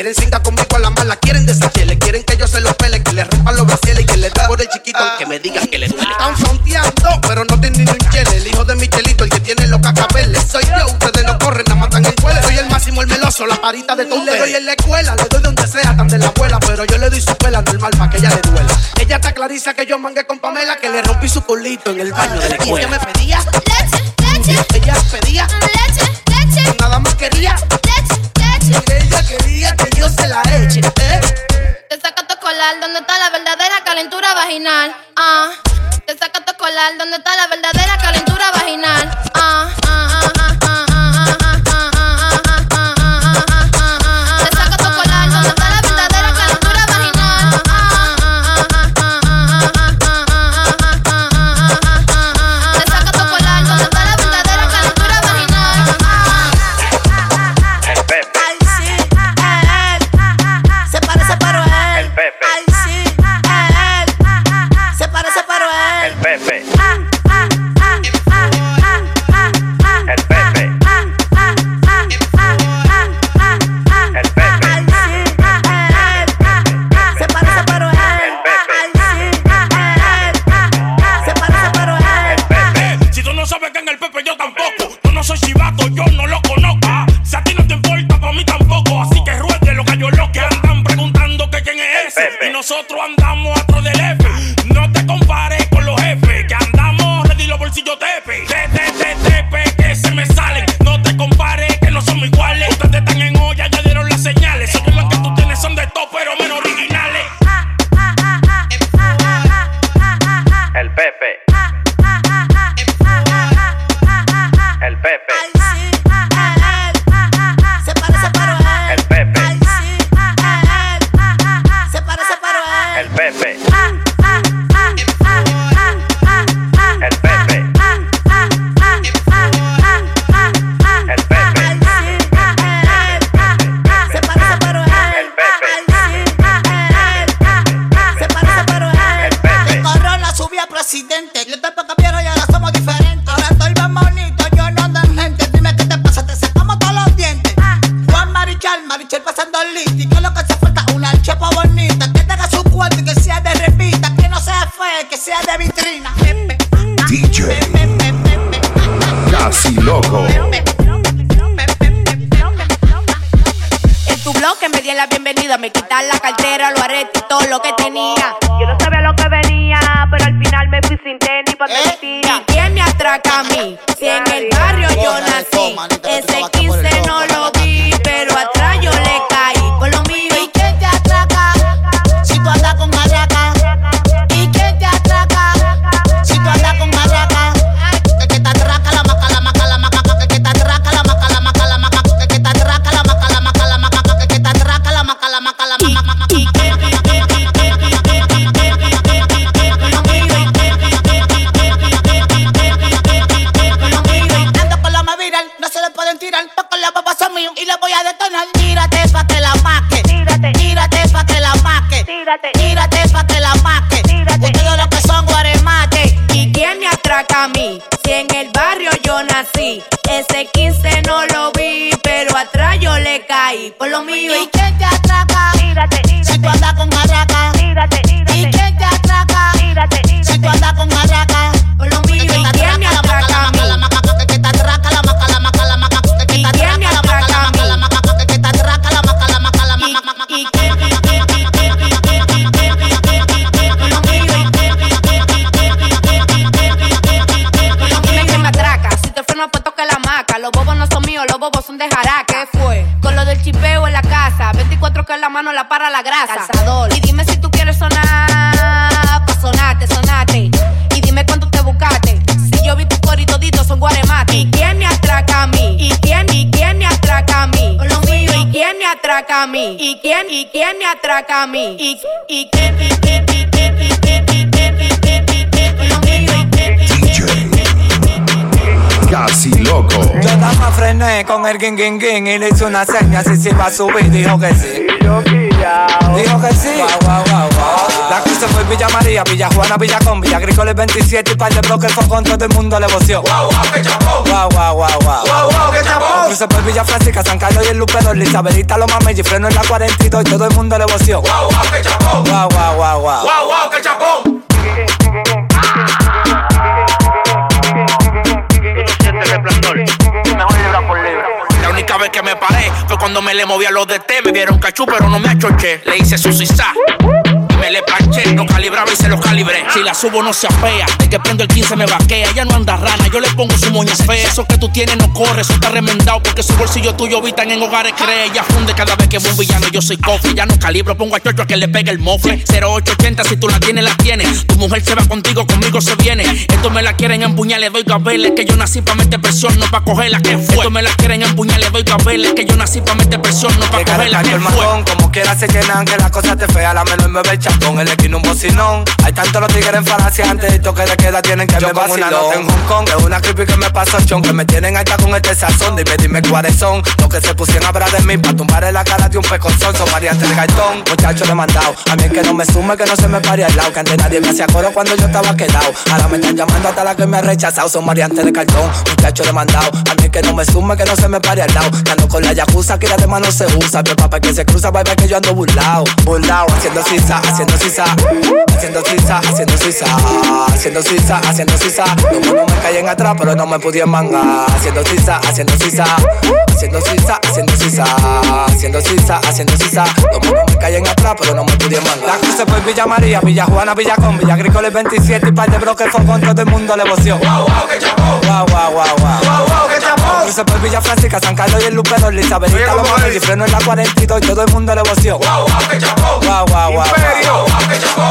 quieren cinta conmigo a la mala, quieren le quieren que yo se los pele, que le rompan los brasiles y que le dé por el chiquito, que me digan que le duele. Están fronteando, pero no tienen ni un chele, el hijo de Michelito, el que tiene los cacabeles. Soy yo, ustedes no corren, nada matan en cuele. Soy el máximo, el meloso, la parita de todo. Le doy en la escuela, le doy donde sea, tan de la abuela, pero yo le doy su pela normal para que ella le duela. Ella está clariza que yo mangué con Pamela, que le rompí su culito en el baño de la escuela. ella me pedía leche, leche. Ella pedía leche, leche. Nada más quería colar donde está la verdadera calentura vaginal. Ah, te saca tu colar donde está la verdadera calentura vaginal. Ah, ah, ah, ah. Ah. atraca a mí. Y, y, Casi loco. Yo estaba mencioné con el ging ging ging y le hice una seña si se iba a subir, dijo que sí. Dijo que sí. Guau, guau, guau. La cruz se fue Villa María, Villa Juana, Villa Con, Villa Agrícola 27 y par de bloques fue con todo el mundo le voció. Guau, guau, que chapó. Guau, guau, guau, guau. Guau, guau, que chapó. Cruce por Villa Francisca, San Carlos y el Lupero, Elizabethita, los mames y freno en la 42 y todo el mundo le voció. Guau, guau, que chapó. Guau, guau, guau, guau. Guau, guau, que chapó. La única vez que me paré fue cuando me le moví a los de T. Me vieron cachú, pero no me achoché. Le hice su sisa. Me le planché, lo calibraba y se los calibré. Si la subo no se apea, de que prendo el 15 me vaquea. Ya no anda rana, yo le pongo su moña fea. Eso que tú tienes no corre, eso está remendado. Porque su bolsillo tuyo habitan en hogares cree. Ella funde cada vez que voy un villano, yo soy cofre. Ya no calibro, pongo a chocho a que le pegue el mofle. 0880, si tú la tienes, la tienes. Tu mujer se va contigo, conmigo se viene. Esto me la quieren empuñar, le doy gabeles. Que yo nací pa' meter presión, no pa' cogerla. que fue? Esto me la quieren empuñar, le doy gabeles. Que yo nací pa' meter presión, no pa' Que cogerla. que fue? matón, como quiera se llenan, que las cosas te feas, la menor me ve chapón, el esquina un bocinón. Hay tantos los tigres en falacia antes y toque de queda tienen que me con una nota en Hong Kong, es una creepy que me pasó chon, que me tienen alta con este sazón, dime, dime cuáles son, los que se pusieron a hablar de mí, pa' tumbar en la cara de un peconzón, son variantes de cartón, muchachos demandado, a mí es que no me sume, que no se me pare al lado, que antes nadie me hacía coro cuando yo estaba quedado, ahora me están llamando hasta la que me ha rechazado, son variantes de cartón, muchachos demandado, a mí es que no me sume, que no se me pare al lado, ando con la yakuza, que la de mano se usa, que papá que se cruza, ver que yo ando burlao, burlao, haciendo sisa, haciendo sisa, haciendo sisa, haciendo sisa, haciendo sisa, haciendo sisa, los monos me caen atrás, pero no me pudieron mangar, haciendo sisa, haciendo sisa, haciendo sisa, haciendo sisa, haciendo sisa, haciendo sisa, los monos me caen atrás, pero no me pudieron mangar. La cruce por Villa María, Villa Juana, Villa Con, Villa Agrícola 27 y par de bloques con todo el mundo le voció. Guau, guau, que chapó. Guau, guau, guau, guau. Guau, guau, que chapó. Cruce por Villa Francisca, San Carlos y el Lupero, Elizabethita, Oye, los y freno en la 42 y todo el mundo le voció. Guau, guau, que chapó. Guau, guau, guau.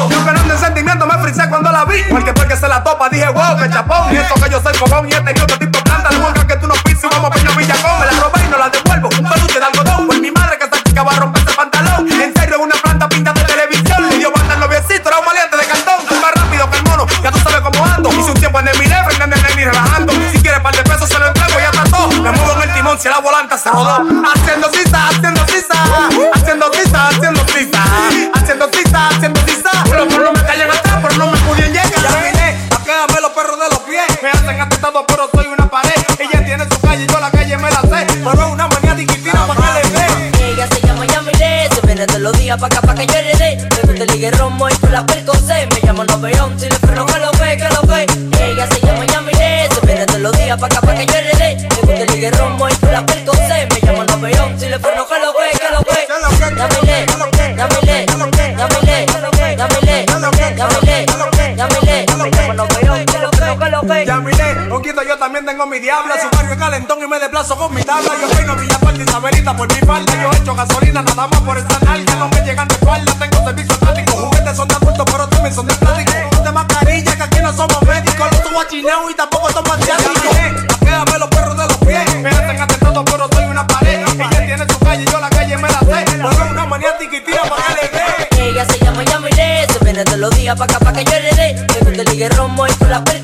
Yo que de sentimiento me frisé cuando la vi. Porque porque se la topa, dije wow, que chapón. Y eso que yo soy fogón y este otro tipo Ya miré, poquito yo también tengo mi diabla. Su barrio es calentón y me desplazo con mi tabla. Yo reino Villaparte, Isabelita por mi falda. Yo echo gasolina nada más por esta nalga. No me llegan de espalda, tengo servicio estático. Juguetes son de adultos, pero también son de plástico. De mascarilla, que aquí no somos médicos. Los subo a chineo y tampoco son asiáticos. Quédame los perros de los pies. Me hacen atentado, pero soy una pared. Ella tiene su calle, yo la calle me la sé. Pero una maniática y tira para que le dé. Ella se llama Yamile, se viene todos los días pa' acá pa' que yo heredé. Me gusta el romo y por la perco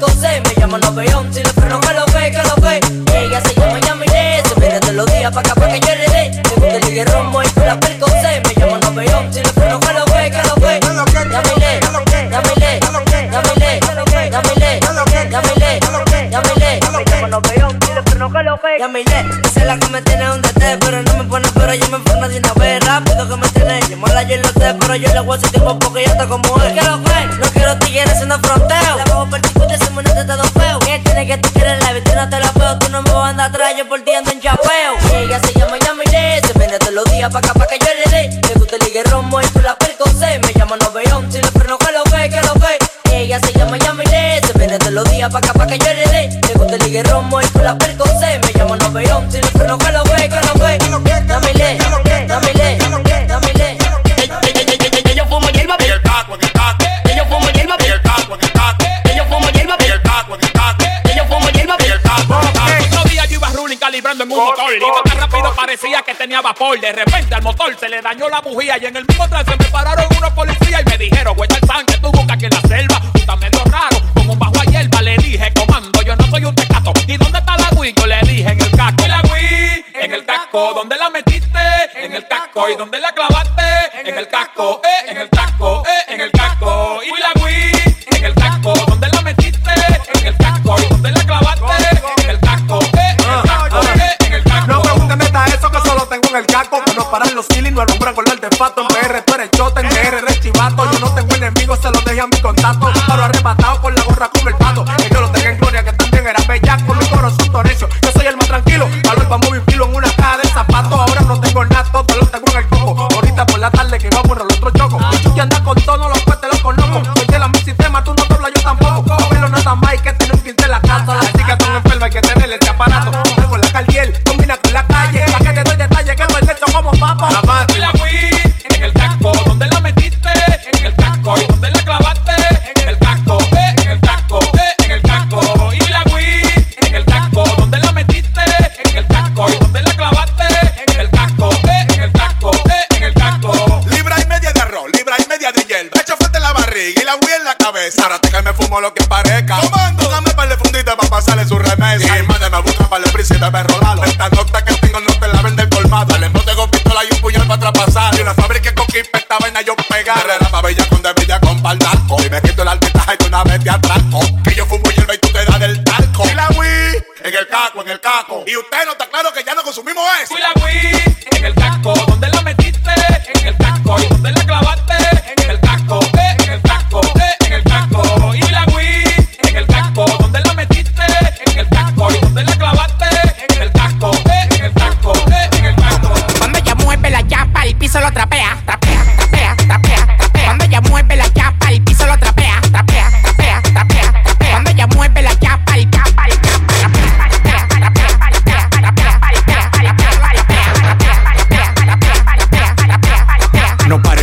pa' acá pa' que yo heredé. Me gusta el ligue romo y por la perco se me llama Noveón, si le freno que lo ve, que lo ve. Yamile, Yamile, Yamile, Yamile, Yamile, Yamile, me llama Noveón, si le freno que lo ve. Yamile, esa es la que me tiene donde esté, pero no me pone pero yo me forno de una vez rápido que me tiene. Llamarla yo lo sé, pero yo le voy a hacer tiempo porque ya está como es. Quiero ver, no quiero tigres fronteo. La bajo tenía vapor. De repente al motor se le dañó la bujía y en el mismo tren se me pararon unos policías y me dijeron, güey, el sánchez, tú buscas aquí en la selva. Tú medio raro, con un bajo a hierba. Le dije, comando, yo no soy un tecato. ¿Y dónde está la Wii? Yo le dije, en el casco. ¿Y la Wii? En el casco. ¿Dónde la metiste? En el casco. ¿Y dónde la clavaste? En el casco. es. Que me fumo lo que parezca.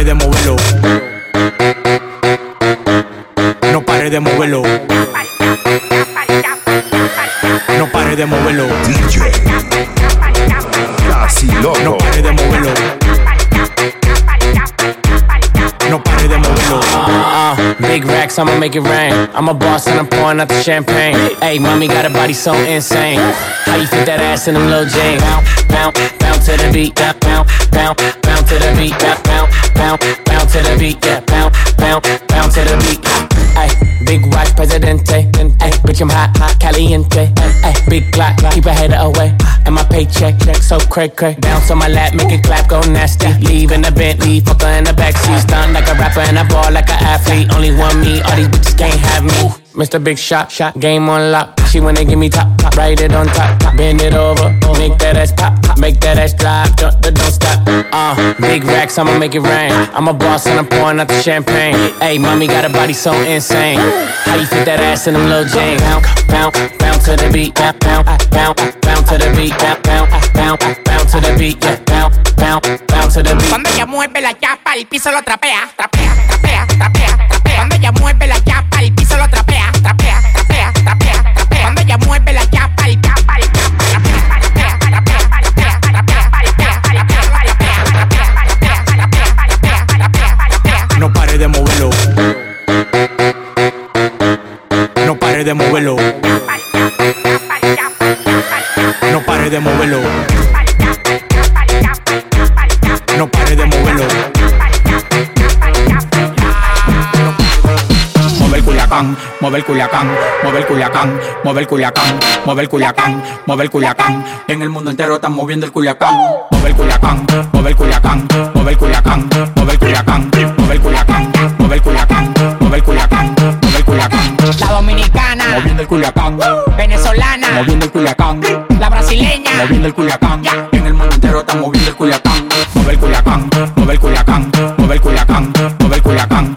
Pare de moverlo. No pare de moverlo. No pare de moverlo. Casi No loco. pare de moverlo. No pare de moverlo. Uh, big racks, I'ma make it rain. I'm a boss and I'm pouring out the champagne. Hey, mommy got a body so insane. How you fit that ass in them little jeans? Bounce, bounce, bounce to the beat. Bounce, bounce, bounce, bounce to the beat. Bounce, bounce, bounce, to the beat. Yeah, bounce, bounce, bounce to the beat. Hey, big watch, presidente. Hey, bitch, I'm hot, hot, caliente. Hey, big clock, keep a hater away. And my paycheck, check so cray cray. Bounce on my lap, make it clap, go nasty. Leave in the Bentley, fuck her in the backseat. Stunt like a rapper and I ball like an athlete. Only one me, all these bitches can't have me. Mr. Big Shot, shot, game on lock. She wanna give me top, top, write it on top, top. bend it over, make that ass pop, pop, make that ass drop, don't don't stop. Uh, big racks, I'ma make it rain. I'm a boss and I'm pouring out the champagne. Hey, mommy got a body so insane. How you fit that ass in them little jeans? Bounce, bounce, bounce to the beat, bounce, bounce, bounce, bounce to the beat, bounce, bounce, bounce, bounce to the beat, yeah, bounce, bounce, bounce to the beat. Cuando ella mueve la chapa, el piso lo trapea, trapea, trapea, trapea, trapea. Cuando ella mueve la chapa, pare de moverlo. No pare de moverlo. No pare de moverlo. Mover Culiacán, mover Culiacán, mover Culiacán, mover Culiacán, mover Culiacán, mover Culiacán. En el mundo entero están moviendo el Culiacán, mover Culiacán, mover Culiacán, mover Culiacán, mover Culiacán. Moviendo el culiacán, venezolana, moviendo el culiacán, la brasileña, moviendo el culiacán. En el mundo entero están moviendo el culiacán. Mueve el culiacán, mueve el culiacán, mueve el culiacán, mueve el culiacán,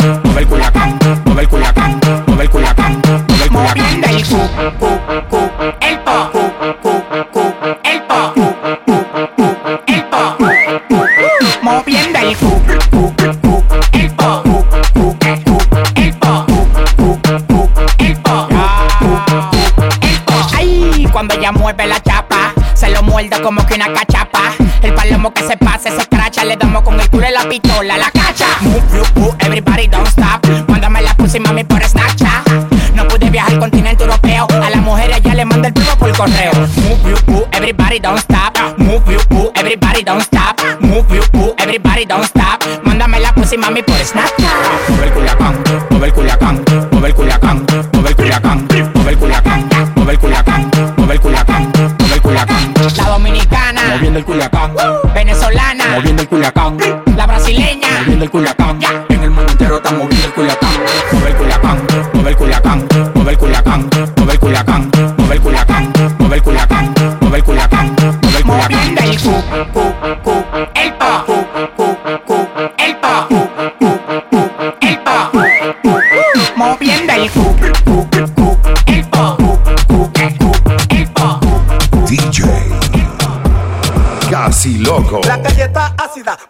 don't stop. Move you, everybody don't stop. Move you, everybody don't stop. Mándame la pussy, mami, por Snapchat. Mover culiacán, mover culiacán, mover culiacán, mover culiacán, mover culiacán, mover culiacán, mover culiacán, mover culiacán La dominicana, moviendo el culiacán. Venezolana, moviendo el culiacán. La brasileña, moviendo el culiacán. En el mundo entero están moviendo el culiacán. Mover culiacán mover culiacán mover culiacán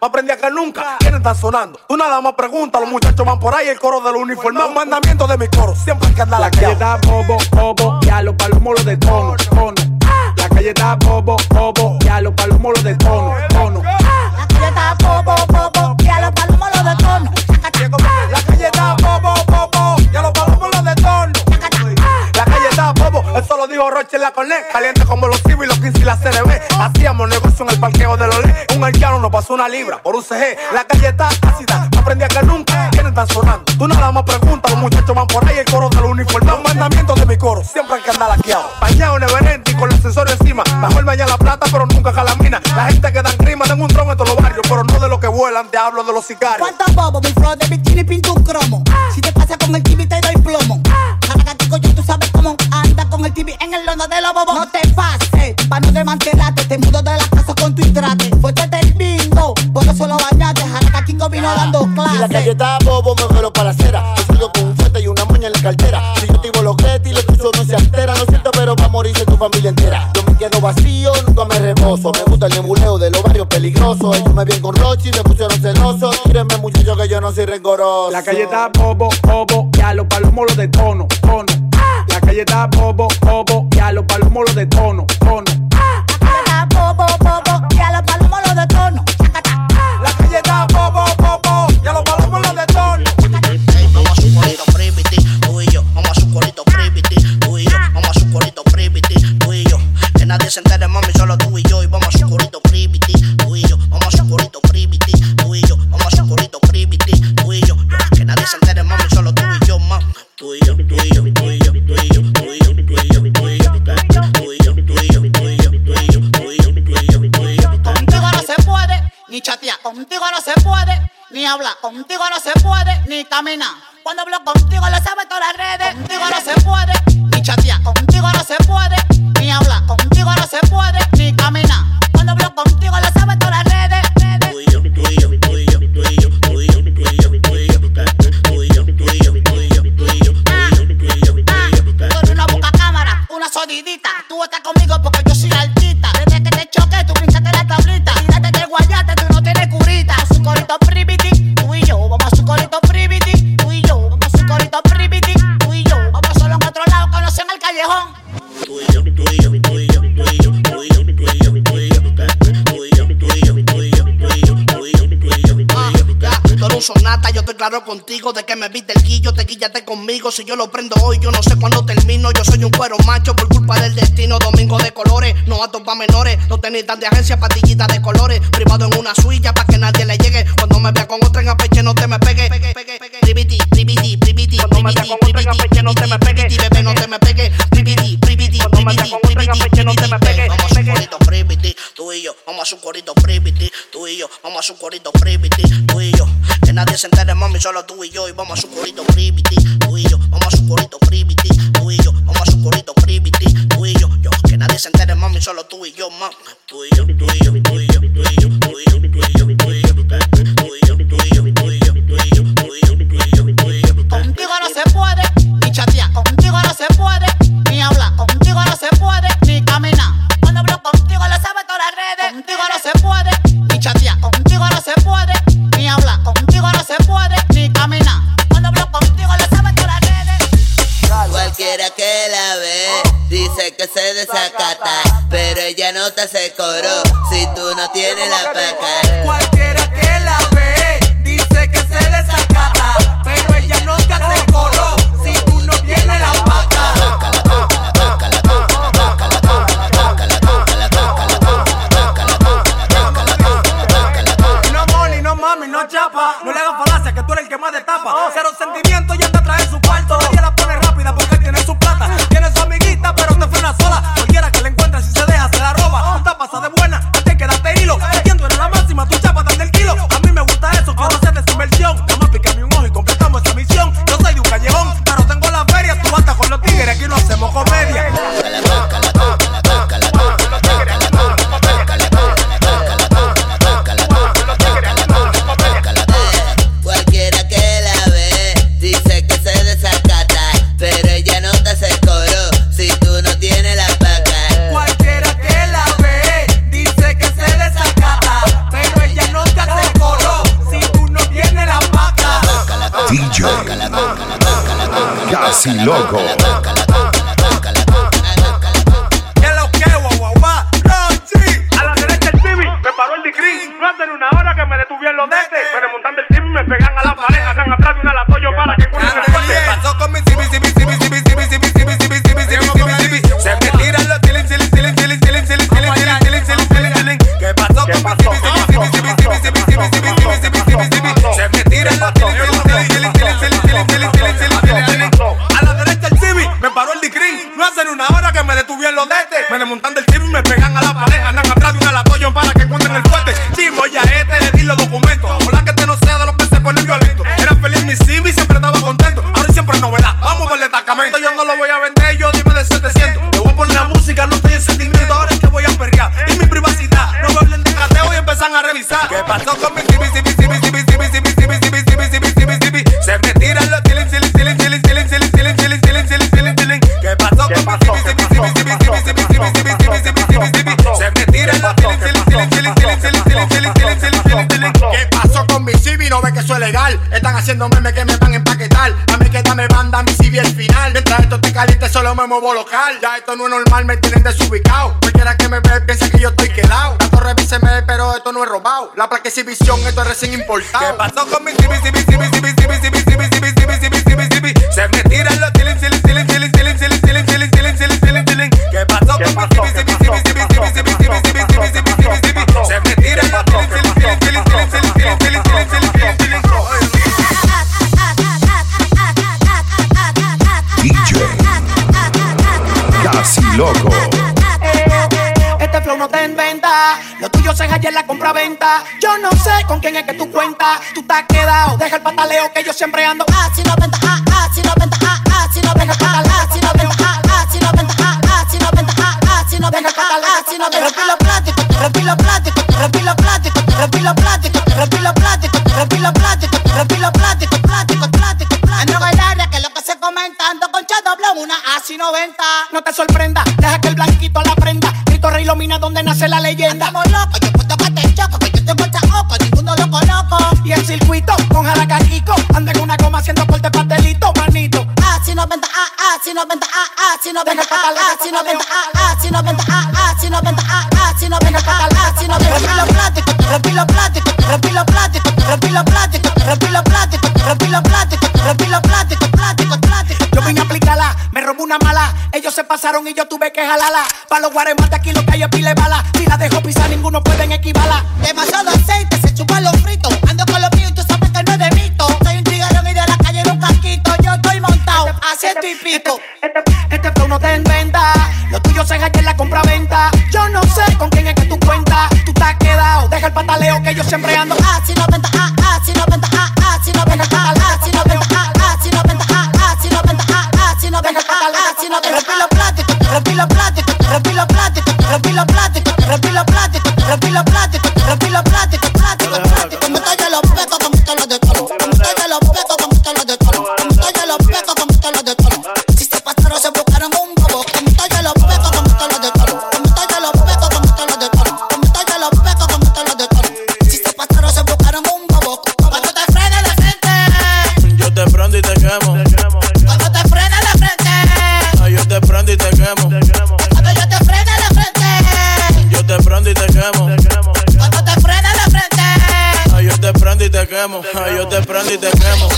más prendida que nunca. ¿Quiénes están sonando? Tú nada más pregunta, los muchachos van por ahí, el coro del uniforme. Un mandamiento de mi coro, siempre hay que andar La calle está bobo, bobo, y a los palomos los de tono, tono. La calle está bobo, bobo, y a los palomos los de tono, por un CG. La calle está ácida, más prendida que nunca. ¿Quiénes están sonando? Tú nada más pregunta, los muchachos van por ahí, el coro del uniforme. Un mandamiento de mi coro, siempre hay que andar laqueado. Bañado y con el sensor encima. Bajo el la plata, pero nunca calamina. La gente que dan crima, tengo un tron en todos los barrios, pero no de los que vuelan, te hablo de los sicarios. No siento, pero va a morirse tu familia entera. Yo me quedo vacío, nunca me rebozo. Me gusta el nebuleo de los barrios peligrosos. Ellos me bien con Rochi, me pusieron celoso. Tírenme, muchachos, que yo no soy rencoroso. La calle está bobo, bobo, y a los palomos los de tono, tono. La calle está bobo, bobo, y a los palomos los de tono, tono. Contigo no se puede ni caminar. Cuando hablo contigo lo sabe todas las redes. Contigo no se puede me viste el guillo, te guíllate conmigo. Si yo lo prendo hoy, yo no sé cuándo termino. Yo soy un cuero macho por culpa del destino. Domingo de colores, no a pa' menores. No tenéis tan de agencia, pastillitas de colores. Privado en una suilla pa' que nadie le llegue. Cuando me vea con otra en apeche no te me pegue. No te me pegue. Bebé, no te me pegue. No te me pegue tú y yo Vamos a su corito privity, tú y yo Vamos a su corito privity, tú y yo Que nadie se entere, mami, solo tú y yo Y vamos a su corito privity, tú y yo Vamos a su corito privity, tú y yo Vamos a su corito privity, tú y yo yo. Que nadie se entere, mami, solo tú y yo, mam Tú y yo, tú y yo, tú y yo, tú y yo, se desacata, pero ella no te hace coro si tú no tienes la paca. Casi Loco. haciendo que me van a empaquetar. A mí que dame banda, a mí si el final. Mientras esto te caliente, solo me muevo local. Ya esto no es normal, me tienen desubicado. Cualquiera que me ve piensa que yo estoy quedado. La Tanto revíseme, pero esto no es robado. La placa es visión, esto es recién importado. ¿Qué pasó con mi cibi, cibi, cibi, Yo no sé con quién es que tú cuentas. Tú te has quedado, deja el pataleo que yo siempre ando. Ah, si no venta, ah, si no venta, ah, si no venta, ah, si no si no si no si no si no venta. Plástico. No que lo que comentando con una así 90. No te sorprenda, deja que el blanquito la prenda. Cristo reinomina donde nace la leyenda y el circuito con jaraca Kiko. Anda en una goma haciendo corte pastelito, manito. Ah, si no venta, ah, ah, si no venta, ah, ah, si no venta, ah, ah, si no venta, ah, ah, si no venta, ah, ah, si no venta, ah, ah, si no venta, ah, ah, si no venta. Repilo plástico, repilo plástico, repilo plástico, repilo plástico, repilo plástico, repilo plástico, repilo plástico, plástico, plástico. Yo vine a aplicarla, me robó una mala. Ellos se pasaron y yo tuve que jalarla. Pa' los guaremates aquí lo que hay es pile bala. Si la dejo pisar, ninguno puede quemo. Cuando te freno, te frente. Ay, yo te prendo y te quemo. Ay, yo te prendo y te quemo.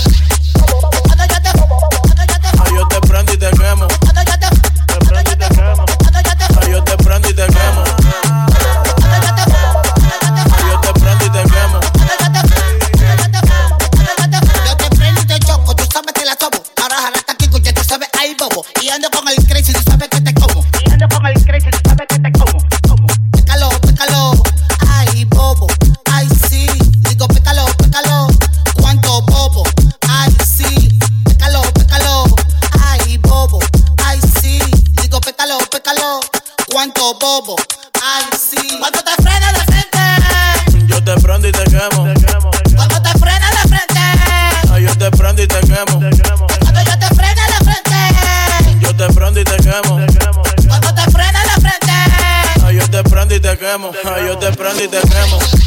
Yo te prendo y te quemo.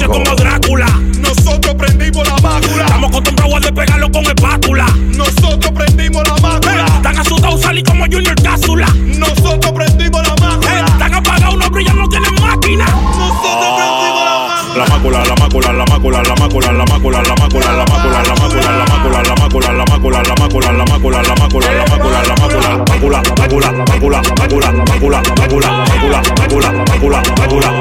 Noche como Drácula. Nosotros prendimos la mácula. Estamos acostumbrados a despegarlo con espátula. Nosotros prendimos la mácula. Están asustados salir como Junior Cápsula. Nosotros prendimos la mácula. Están apagados, no brillan, no tienen máquina. Nosotros prendimos la mácula. La mácula, la mácula, la mácula, la mácula, la mácula, la mácula, la mácula, la mácula, la mácula, la mácula, la mácula, la mácula, la mácula, la mácula, la mácula, la mácula, mácula, mácula, mácula, mácula, mácula, mácula, mácula, mácula, mácula,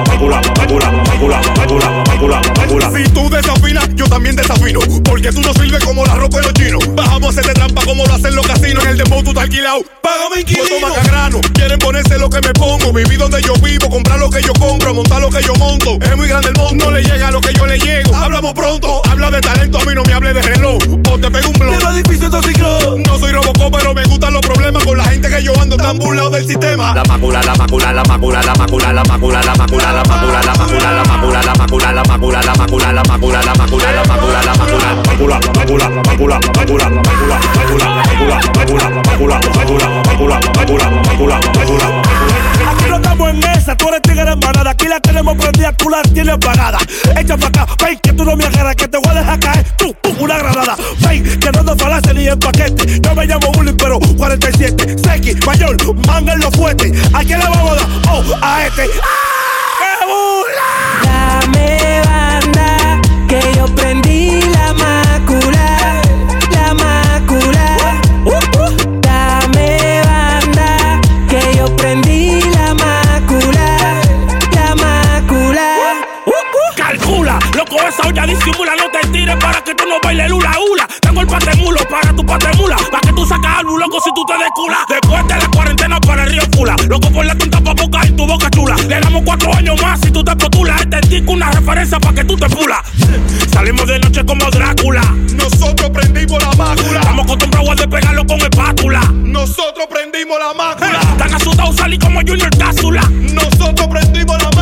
mácula, mácula, mácula, mácula, mácula, mácula, mácula. Si tú desafinas, yo también desafino. Porque tú no sirves como la ropa de los chinos. Bajamos a hacerte trampa como lo hacen los casinos. En el dembow tú estás alquilado. Págame inquilino. Toma grano. Quieren ponerse lo que me pongo. Vivir donde yo vivo. Comprar lo que yo compro. Montar lo que yo monto. Es muy grande el mundo. No le llega lo que yo le llego. Hablamos pronto. Habla de talento. A mí no me hable de reloj. Yo ando tan burlado del sistema. La mácula, la mácula, la mácula, la mácula, la mácula, la mácula, la mácula, la mácula, la mácula, la mácula, la mácula, la mácula, la mácula, la mácula, la mácula, la mácula, mácula, mácula, mácula, mácula, mácula, mácula, mácula, mácula, mácula, mácula, mácula, mácula, mácula, mácula. Aquí no en esa, tú eres tigre en manada. Aquí la tenemos prendida, tú la tienes pagada. Echa pa' acá, ven que tú no me agarras, que te voy a dejar caer. Tú, tú, una granada. Ven que no nos falace ni en paquete. Yo me llamo Bully, pero 47. Seki, mayor, manga en los fuertes. ¿A quién le vamos a dar? Oh, a este. ¡Qué burla! Dame esa olla disimula. No te tires para que tú no bailes hula hula. Tengo el patemulo para tu patemula. Para que tú sacas algo, loco, si tú te desculas. Después de la cuarentena para el río Fula. Loco, por la tinta pa' boca en tu boca chula. Le damos cuatro años más si tú te postulas. Este tico una referencia para que tú te pulas. Salimos de noche como Drácula. Nosotros prendimos la mácula. Estamos acostumbrados a despegarlo con espátula. Nosotros prendimos la mácula. Están asustados salir como Junior Cápsula. Nosotros prendimos la mácula.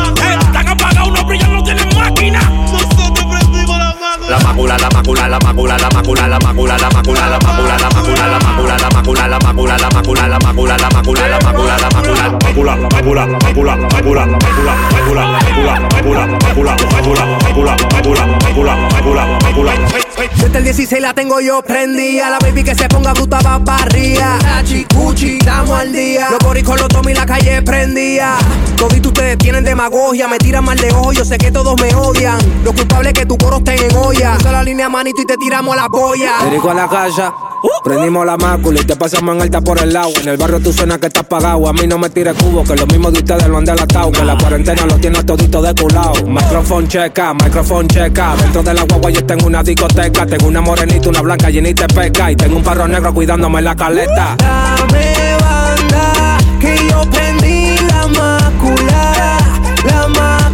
Mácula. la mácula, la mácula, la mácula, la mácula, la mácula, la mácula, la mácula, la mácula, la mácula, la mácula, la mácula, la mácula, la mácula, la mácula, la mácula, la mácula, mácula, mácula, mácula, mácula, mácula, mácula, mácula, mácula, mácula, mácula, mácula, mácula, mácula, mácula, mácula. Desde el 16 la tengo yo prendida. La baby que se ponga bruta va barría. Tachi, Gucci, estamos al día. Los boricos, los tomi, la calle prendía. Todito ustedes tienen demagogia. Me tiran mal de ojo, yo sé que todos me odian. Lo culpable es que tu línea manito y te tiramos la polla. Erico a la casa, prendimos la mácula y te pasamos en alta por el lado. En el barrio tú suenas que estás pagado. A mí no me tires cubo, que lo mismo de ustedes lo han delatado. Que la cuarentena lo tiene todito de culado. Microphone checa, microphone checa. Dentro de la guagua yo tengo una discoteca. Tengo una morenita, una blanca llenita de pesca. Y tengo un perro negro cuidándome la caleta. Dame banda, que yo prendí la mácula, la mácula.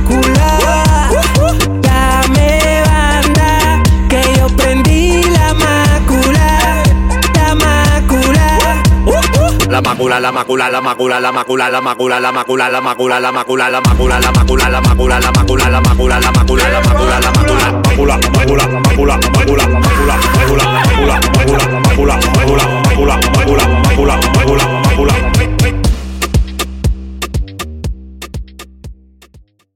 La macula, la macula, la macula, la macula, la macula, la macula, la macula, la macula, la macula, la macula, la macula, la macula, la macula, la macula, la macula, la macula, la macula, la macula, macula, macula, macula, macula, macula, macula, macula, macula, macula, macula, macula, macula,